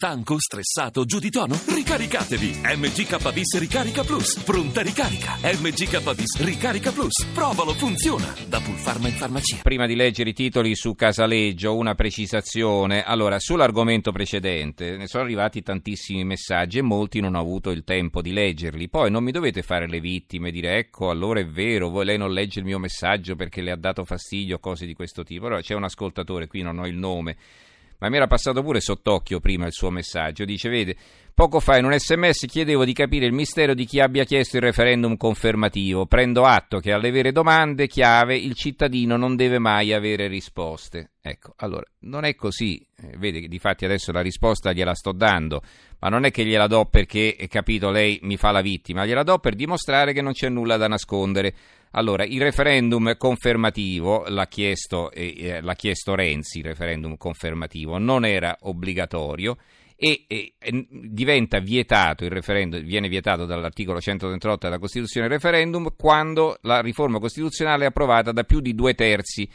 Stanco, stressato, giù di tono? Ricaricatevi! MGKBIS Ricarica Plus. Pronta ricarica. MGKBIS Ricarica Plus. Provalo, funziona. Da Pulfarma in farmacia. Prima di leggere i titoli su Casaleggio, una precisazione. Allora, sull'argomento precedente ne sono arrivati tantissimi messaggi e molti non ho avuto il tempo di leggerli. Poi non mi dovete fare le vittime, dire ecco, allora è vero, lei non legge il mio messaggio perché le ha dato fastidio, cose di questo tipo. Allora c'è un ascoltatore, qui non ho il nome ma mi era passato pure sott'occhio prima il suo messaggio. Dice, vede, poco fa in un sms chiedevo di capire il mistero di chi abbia chiesto il referendum confermativo. Prendo atto che alle vere domande chiave il cittadino non deve mai avere risposte. Ecco, allora, non è così. Eh, vede di fatti adesso la risposta gliela sto dando, ma non è che gliela do perché, capito, lei mi fa la vittima, gliela do per dimostrare che non c'è nulla da nascondere. Allora, il referendum confermativo, l'ha chiesto, eh, l'ha chiesto Renzi, il referendum confermativo, non era obbligatorio e, e, e, diventa vietato il referendum, viene vietato dall'articolo 138 della Costituzione il referendum quando la riforma costituzionale è approvata da più di due terzi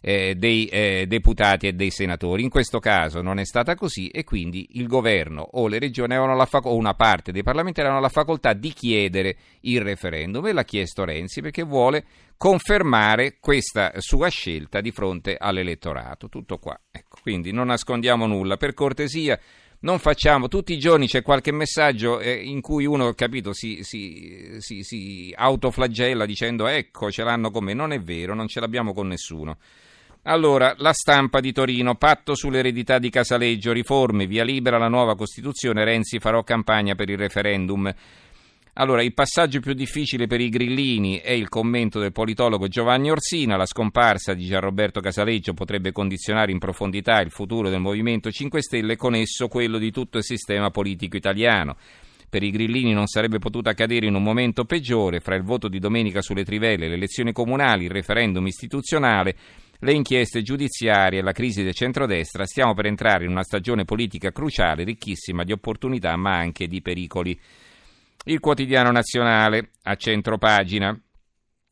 eh, dei eh, deputati e dei senatori. In questo caso non è stata così e quindi il governo o le regioni fac- o una parte dei parlamentari avevano la facoltà di chiedere il referendum e l'ha chiesto Renzi perché vuole confermare questa sua scelta di fronte all'elettorato. Tutto qua. Ecco, quindi non nascondiamo nulla. Per cortesia non facciamo, tutti i giorni c'è qualche messaggio eh, in cui uno, capito, si, si, si, si, autoflagella dicendo ecco ce l'hanno con me, non è vero, non ce l'abbiamo con nessuno. Allora, la stampa di Torino, patto sull'eredità di Casaleggio, riforme, via libera la nuova Costituzione, Renzi farò campagna per il referendum. Allora, il passaggio più difficile per i grillini è il commento del politologo Giovanni Orsina. La scomparsa di Gianroberto Casaleggio potrebbe condizionare in profondità il futuro del Movimento 5 Stelle e con esso quello di tutto il sistema politico italiano. Per i grillini non sarebbe potuta accadere in un momento peggiore, fra il voto di domenica sulle trivelle, le elezioni comunali, il referendum istituzionale le inchieste giudiziarie e la crisi del centrodestra, stiamo per entrare in una stagione politica cruciale, ricchissima di opportunità ma anche di pericoli. Il quotidiano nazionale, a centro pagina.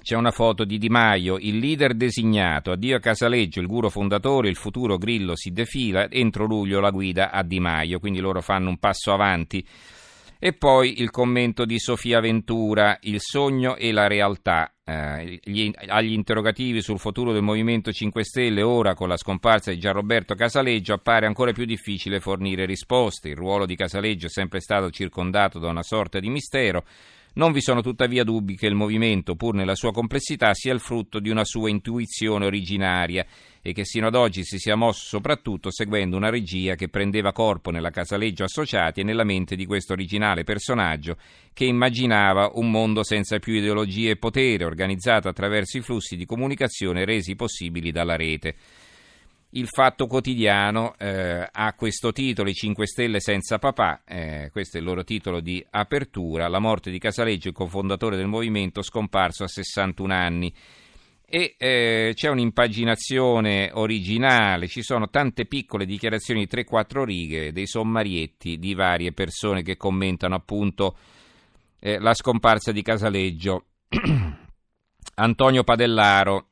C'è una foto di Di Maio, il leader designato. Addio a Casaleggio, il guru fondatore, il futuro Grillo si defila. Entro luglio la guida a Di Maio, quindi loro fanno un passo avanti. E poi il commento di Sofia Ventura, il sogno e la realtà. Eh, gli, agli interrogativi sul futuro del Movimento 5 Stelle, ora con la scomparsa di Gianroberto Casaleggio, appare ancora più difficile fornire risposte. Il ruolo di Casaleggio è sempre stato circondato da una sorta di mistero. Non vi sono tuttavia dubbi che il movimento, pur nella sua complessità, sia il frutto di una sua intuizione originaria e che sino ad oggi si sia mosso soprattutto seguendo una regia che prendeva corpo nella Casaleggio Associati e nella mente di questo originale personaggio che immaginava un mondo senza più ideologie e potere, organizzato attraverso i flussi di comunicazione resi possibili dalla rete. Il Fatto Quotidiano eh, ha questo titolo, I 5 Stelle senza papà, eh, questo è il loro titolo di apertura, la morte di Casaleggio, il cofondatore del movimento, scomparso a 61 anni. E eh, c'è un'impaginazione originale, ci sono tante piccole dichiarazioni di 3-4 righe, dei sommarietti di varie persone che commentano appunto eh, la scomparsa di Casaleggio. Antonio Padellaro,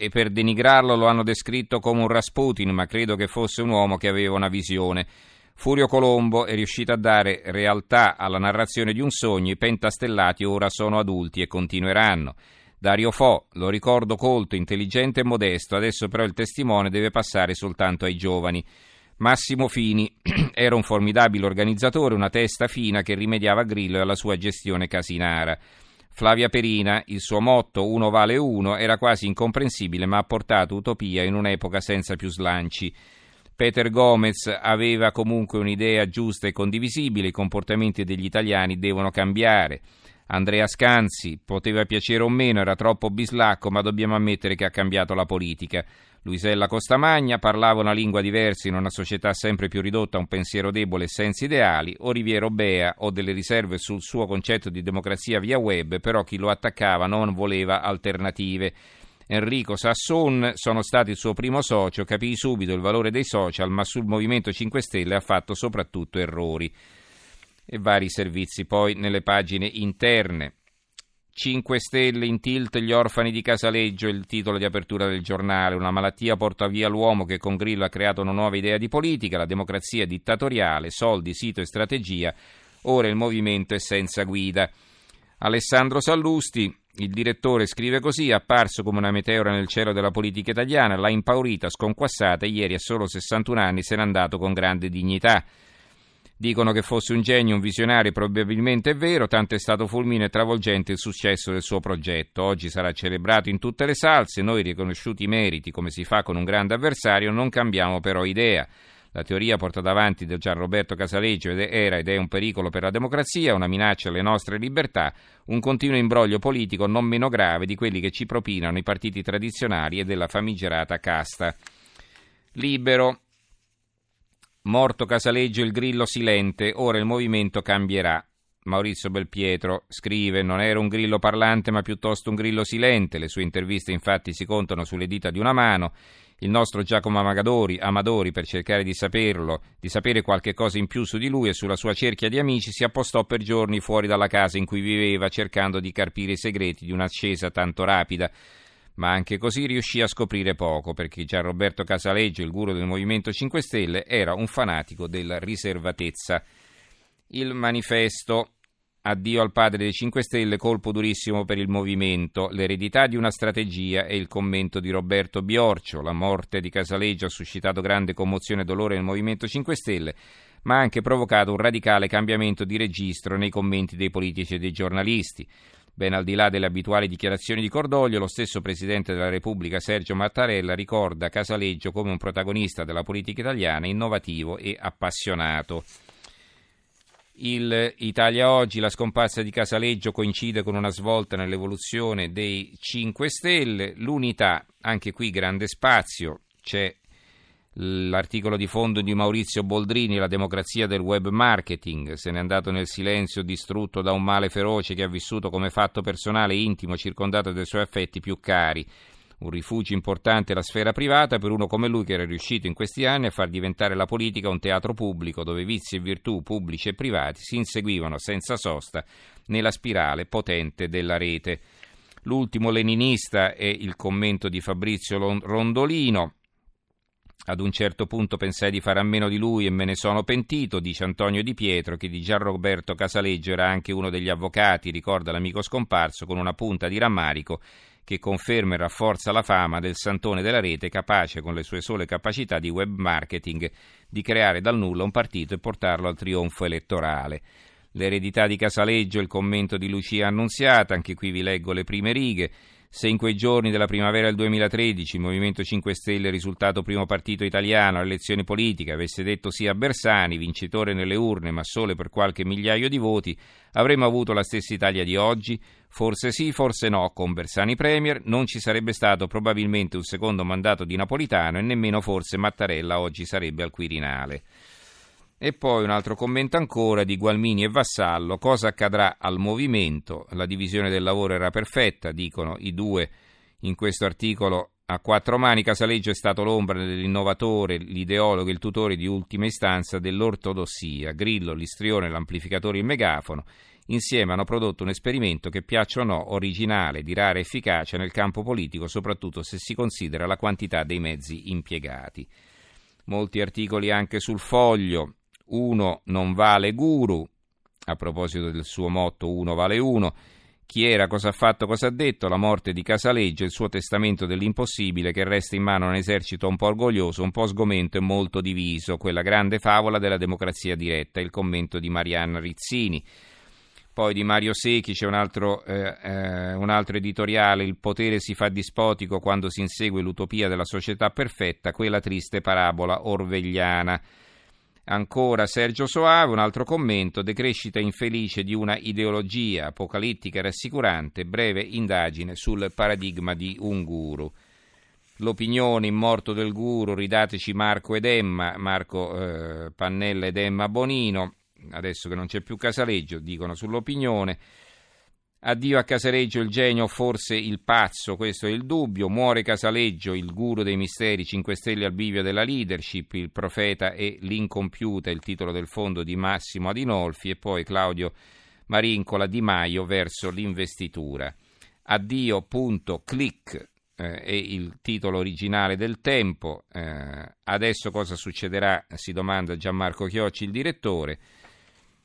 e per denigrarlo lo hanno descritto come un Rasputin, ma credo che fosse un uomo che aveva una visione. Furio Colombo è riuscito a dare realtà alla narrazione di un sogno, i pentastellati ora sono adulti e continueranno. Dario Fo, lo ricordo colto, intelligente e modesto, adesso però il testimone deve passare soltanto ai giovani. Massimo Fini era un formidabile organizzatore, una testa fina che rimediava a Grillo e alla sua gestione casinara. Flavia Perina, il suo motto uno vale uno era quasi incomprensibile ma ha portato utopia in un'epoca senza più slanci. Peter Gomez aveva comunque un'idea giusta e condivisibile, i comportamenti degli italiani devono cambiare. Andrea Scanzi, poteva piacere o meno, era troppo bislacco, ma dobbiamo ammettere che ha cambiato la politica. Luisella Costamagna parlava una lingua diversa in una società sempre più ridotta a un pensiero debole e senza ideali, o Riviero Bea ho delle riserve sul suo concetto di democrazia via web, però chi lo attaccava non voleva alternative. Enrico Sasson sono stati il suo primo socio, capì subito il valore dei social, ma sul Movimento 5 Stelle ha fatto soprattutto errori. E vari servizi poi nelle pagine interne. 5 Stelle in tilt gli orfani di Casaleggio, il titolo di apertura del giornale. Una malattia porta via l'uomo che con Grillo ha creato una nuova idea di politica, la democrazia dittatoriale, soldi, sito e strategia. Ora il movimento è senza guida. Alessandro Sallusti, il direttore scrive così, apparso come una meteora nel cielo della politica italiana, l'ha impaurita, sconquassata e ieri a solo 61 anni se n'è andato con grande dignità. Dicono che fosse un genio, un visionario, probabilmente è vero, tanto è stato fulmine e travolgente il successo del suo progetto. Oggi sarà celebrato in tutte le salse, noi riconosciuti i meriti come si fa con un grande avversario, non cambiamo però idea. La teoria portata avanti da Gian Roberto Casaleggio era ed è un pericolo per la democrazia, una minaccia alle nostre libertà, un continuo imbroglio politico non meno grave di quelli che ci propinano i partiti tradizionali e della famigerata casta. Libero. Morto Casaleggio il grillo silente, ora il movimento cambierà. Maurizio Belpietro scrive: Non era un grillo parlante, ma piuttosto un grillo silente. Le sue interviste, infatti, si contano sulle dita di una mano. Il nostro Giacomo Amadori, Amadori, per cercare di saperlo, di sapere qualche cosa in più su di lui e sulla sua cerchia di amici, si appostò per giorni fuori dalla casa in cui viveva, cercando di carpire i segreti di un'ascesa tanto rapida ma anche così riuscì a scoprire poco, perché già Roberto Casaleggio, il guru del Movimento 5 Stelle, era un fanatico della riservatezza. Il manifesto Addio al padre dei 5 Stelle, colpo durissimo per il movimento, l'eredità di una strategia e il commento di Roberto Biorcio. La morte di Casaleggio ha suscitato grande commozione e dolore nel Movimento 5 Stelle, ma ha anche provocato un radicale cambiamento di registro nei commenti dei politici e dei giornalisti. Ben al di là delle abituali dichiarazioni di cordoglio, lo stesso Presidente della Repubblica Sergio Mattarella ricorda Casaleggio come un protagonista della politica italiana innovativo e appassionato. Il Italia Oggi, la scomparsa di Casaleggio coincide con una svolta nell'evoluzione dei 5 Stelle, l'unità, anche qui grande spazio, c'è L'articolo di fondo di Maurizio Boldrini, La democrazia del web marketing, se n'è andato nel silenzio distrutto da un male feroce che ha vissuto come fatto personale intimo circondato dai suoi affetti più cari. Un rifugio importante la sfera privata per uno come lui che era riuscito in questi anni a far diventare la politica un teatro pubblico dove vizi e virtù pubblici e privati si inseguivano senza sosta nella spirale potente della rete. L'ultimo leninista è il commento di Fabrizio Rondolino. Ad un certo punto pensai di fare a meno di lui e me ne sono pentito, dice Antonio Di Pietro, che di Gian Roberto Casaleggio era anche uno degli avvocati, ricorda l'amico scomparso, con una punta di rammarico che conferma e rafforza la fama del santone della rete, capace con le sue sole capacità di web marketing di creare dal nulla un partito e portarlo al trionfo elettorale. L'eredità di Casaleggio, il commento di Lucia Annunziata, anche qui vi leggo le prime righe. Se in quei giorni della primavera del 2013 il Movimento 5 Stelle, risultato primo partito italiano alle elezioni politiche, avesse detto sì a Bersani, vincitore nelle urne ma solo per qualche migliaio di voti, avremmo avuto la stessa Italia di oggi? Forse sì, forse no. Con Bersani Premier non ci sarebbe stato probabilmente un secondo mandato di Napolitano e nemmeno forse Mattarella oggi sarebbe al Quirinale. E poi un altro commento ancora di Gualmini e Vassallo. Cosa accadrà al movimento? La divisione del lavoro era perfetta, dicono i due in questo articolo. A quattro mani Casaleggio è stato l'ombra dell'innovatore, l'ideologo il tutore di ultima istanza dell'ortodossia. Grillo, l'istrione, l'amplificatore il megafono insieme hanno prodotto un esperimento che piaccia o no, originale, di rara efficacia nel campo politico, soprattutto se si considera la quantità dei mezzi impiegati. Molti articoli anche sul foglio, uno non vale guru, a proposito del suo motto uno vale uno, chi era, cosa ha fatto, cosa ha detto, la morte di Casaleggio, il suo testamento dell'impossibile che resta in mano a un esercito un po' orgoglioso, un po' sgomento e molto diviso, quella grande favola della democrazia diretta, il commento di Marianna Rizzini. Poi di Mario Secchi c'è un altro, eh, eh, un altro editoriale, il potere si fa dispotico quando si insegue l'utopia della società perfetta, quella triste parabola orvegliana. Ancora Sergio Soave, un altro commento, decrescita infelice di una ideologia apocalittica e rassicurante, breve indagine sul paradigma di un guru. L'opinione in morto del guru, ridateci Marco ed Emma, Marco eh, Pannella ed Emma Bonino, adesso che non c'è più Casaleggio, dicono sull'opinione. Addio a Casaleggio il genio, forse il pazzo, questo è il dubbio. Muore Casaleggio, il guru dei misteri, 5 stelle al bivio della leadership, il profeta e l'incompiuta, il titolo del fondo di Massimo Adinolfi e poi Claudio Marincola Di Maio verso l'investitura. Addio.click eh, è il titolo originale del tempo. Eh, adesso cosa succederà? Si domanda Gianmarco Chiocci, il direttore.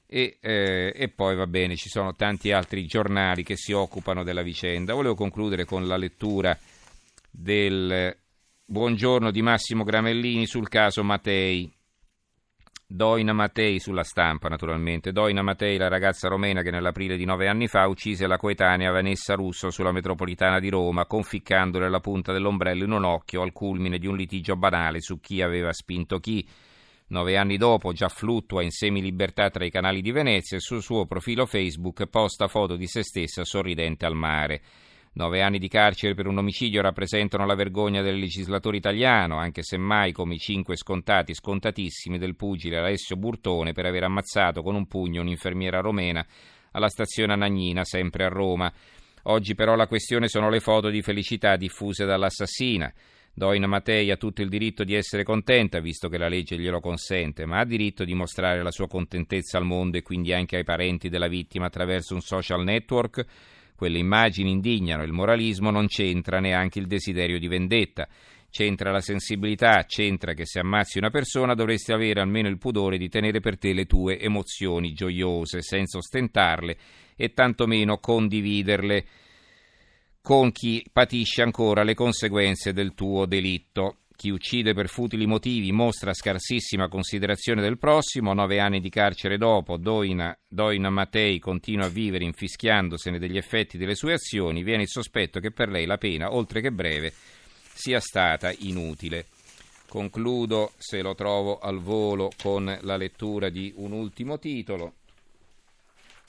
E, eh, e, poi va bene, ci sono tanti altri giornali che si occupano della vicenda. Volevo concludere con la lettura del buongiorno di Massimo Gramellini sul caso Matei. Doina Matei sulla stampa, naturalmente. Doina Matei, la ragazza romena che nell'aprile di nove anni fa uccise la coetanea Vanessa Russo sulla metropolitana di Roma, conficcandole la punta dell'ombrello in un occhio al culmine di un litigio banale su chi aveva spinto chi. Nove anni dopo già fluttua in semi-libertà tra i canali di Venezia e sul suo profilo Facebook posta foto di se stessa sorridente al mare. Nove anni di carcere per un omicidio rappresentano la vergogna del legislatore italiano, anche se mai come i cinque scontati, scontatissimi del pugile Alessio Burtone per aver ammazzato con un pugno un'infermiera romena alla stazione Anagnina, sempre a Roma. Oggi però la questione sono le foto di felicità diffuse dall'assassina. Doina Matei ha tutto il diritto di essere contenta, visto che la legge glielo consente, ma ha diritto di mostrare la sua contentezza al mondo e quindi anche ai parenti della vittima attraverso un social network? Quelle immagini indignano, il moralismo non c'entra neanche il desiderio di vendetta. C'entra la sensibilità, c'entra che se ammazzi una persona dovresti avere almeno il pudore di tenere per te le tue emozioni gioiose, senza ostentarle e tantomeno condividerle con chi patisce ancora le conseguenze del tuo delitto. Chi uccide per futili motivi mostra scarsissima considerazione del prossimo. Nove anni di carcere dopo, Doina, Doina Matei continua a vivere infischiandosene degli effetti delle sue azioni. Viene il sospetto che per lei la pena, oltre che breve, sia stata inutile. Concludo, se lo trovo al volo, con la lettura di un ultimo titolo.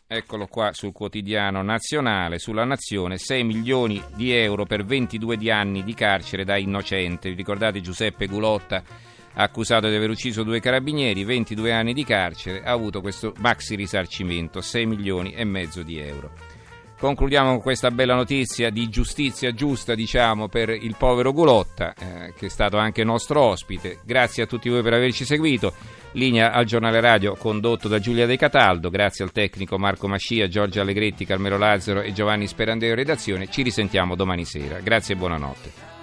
Eccolo qua sul quotidiano nazionale, sulla nazione, 6 milioni di euro per 22 anni di carcere da innocente. Vi ricordate Giuseppe Gulotta, accusato di aver ucciso due carabinieri, 22 anni di carcere, ha avuto questo maxi risarcimento, 6 milioni e mezzo di euro. Concludiamo con questa bella notizia di giustizia giusta, diciamo, per il povero Gulotta, eh, che è stato anche nostro ospite. Grazie a tutti voi per averci seguito. Linea al giornale radio condotto da Giulia De Cataldo, grazie al tecnico Marco Mascia, Giorgio Allegretti, Carmelo Lazzaro e Giovanni Sperandeo redazione. Ci risentiamo domani sera. Grazie e buonanotte.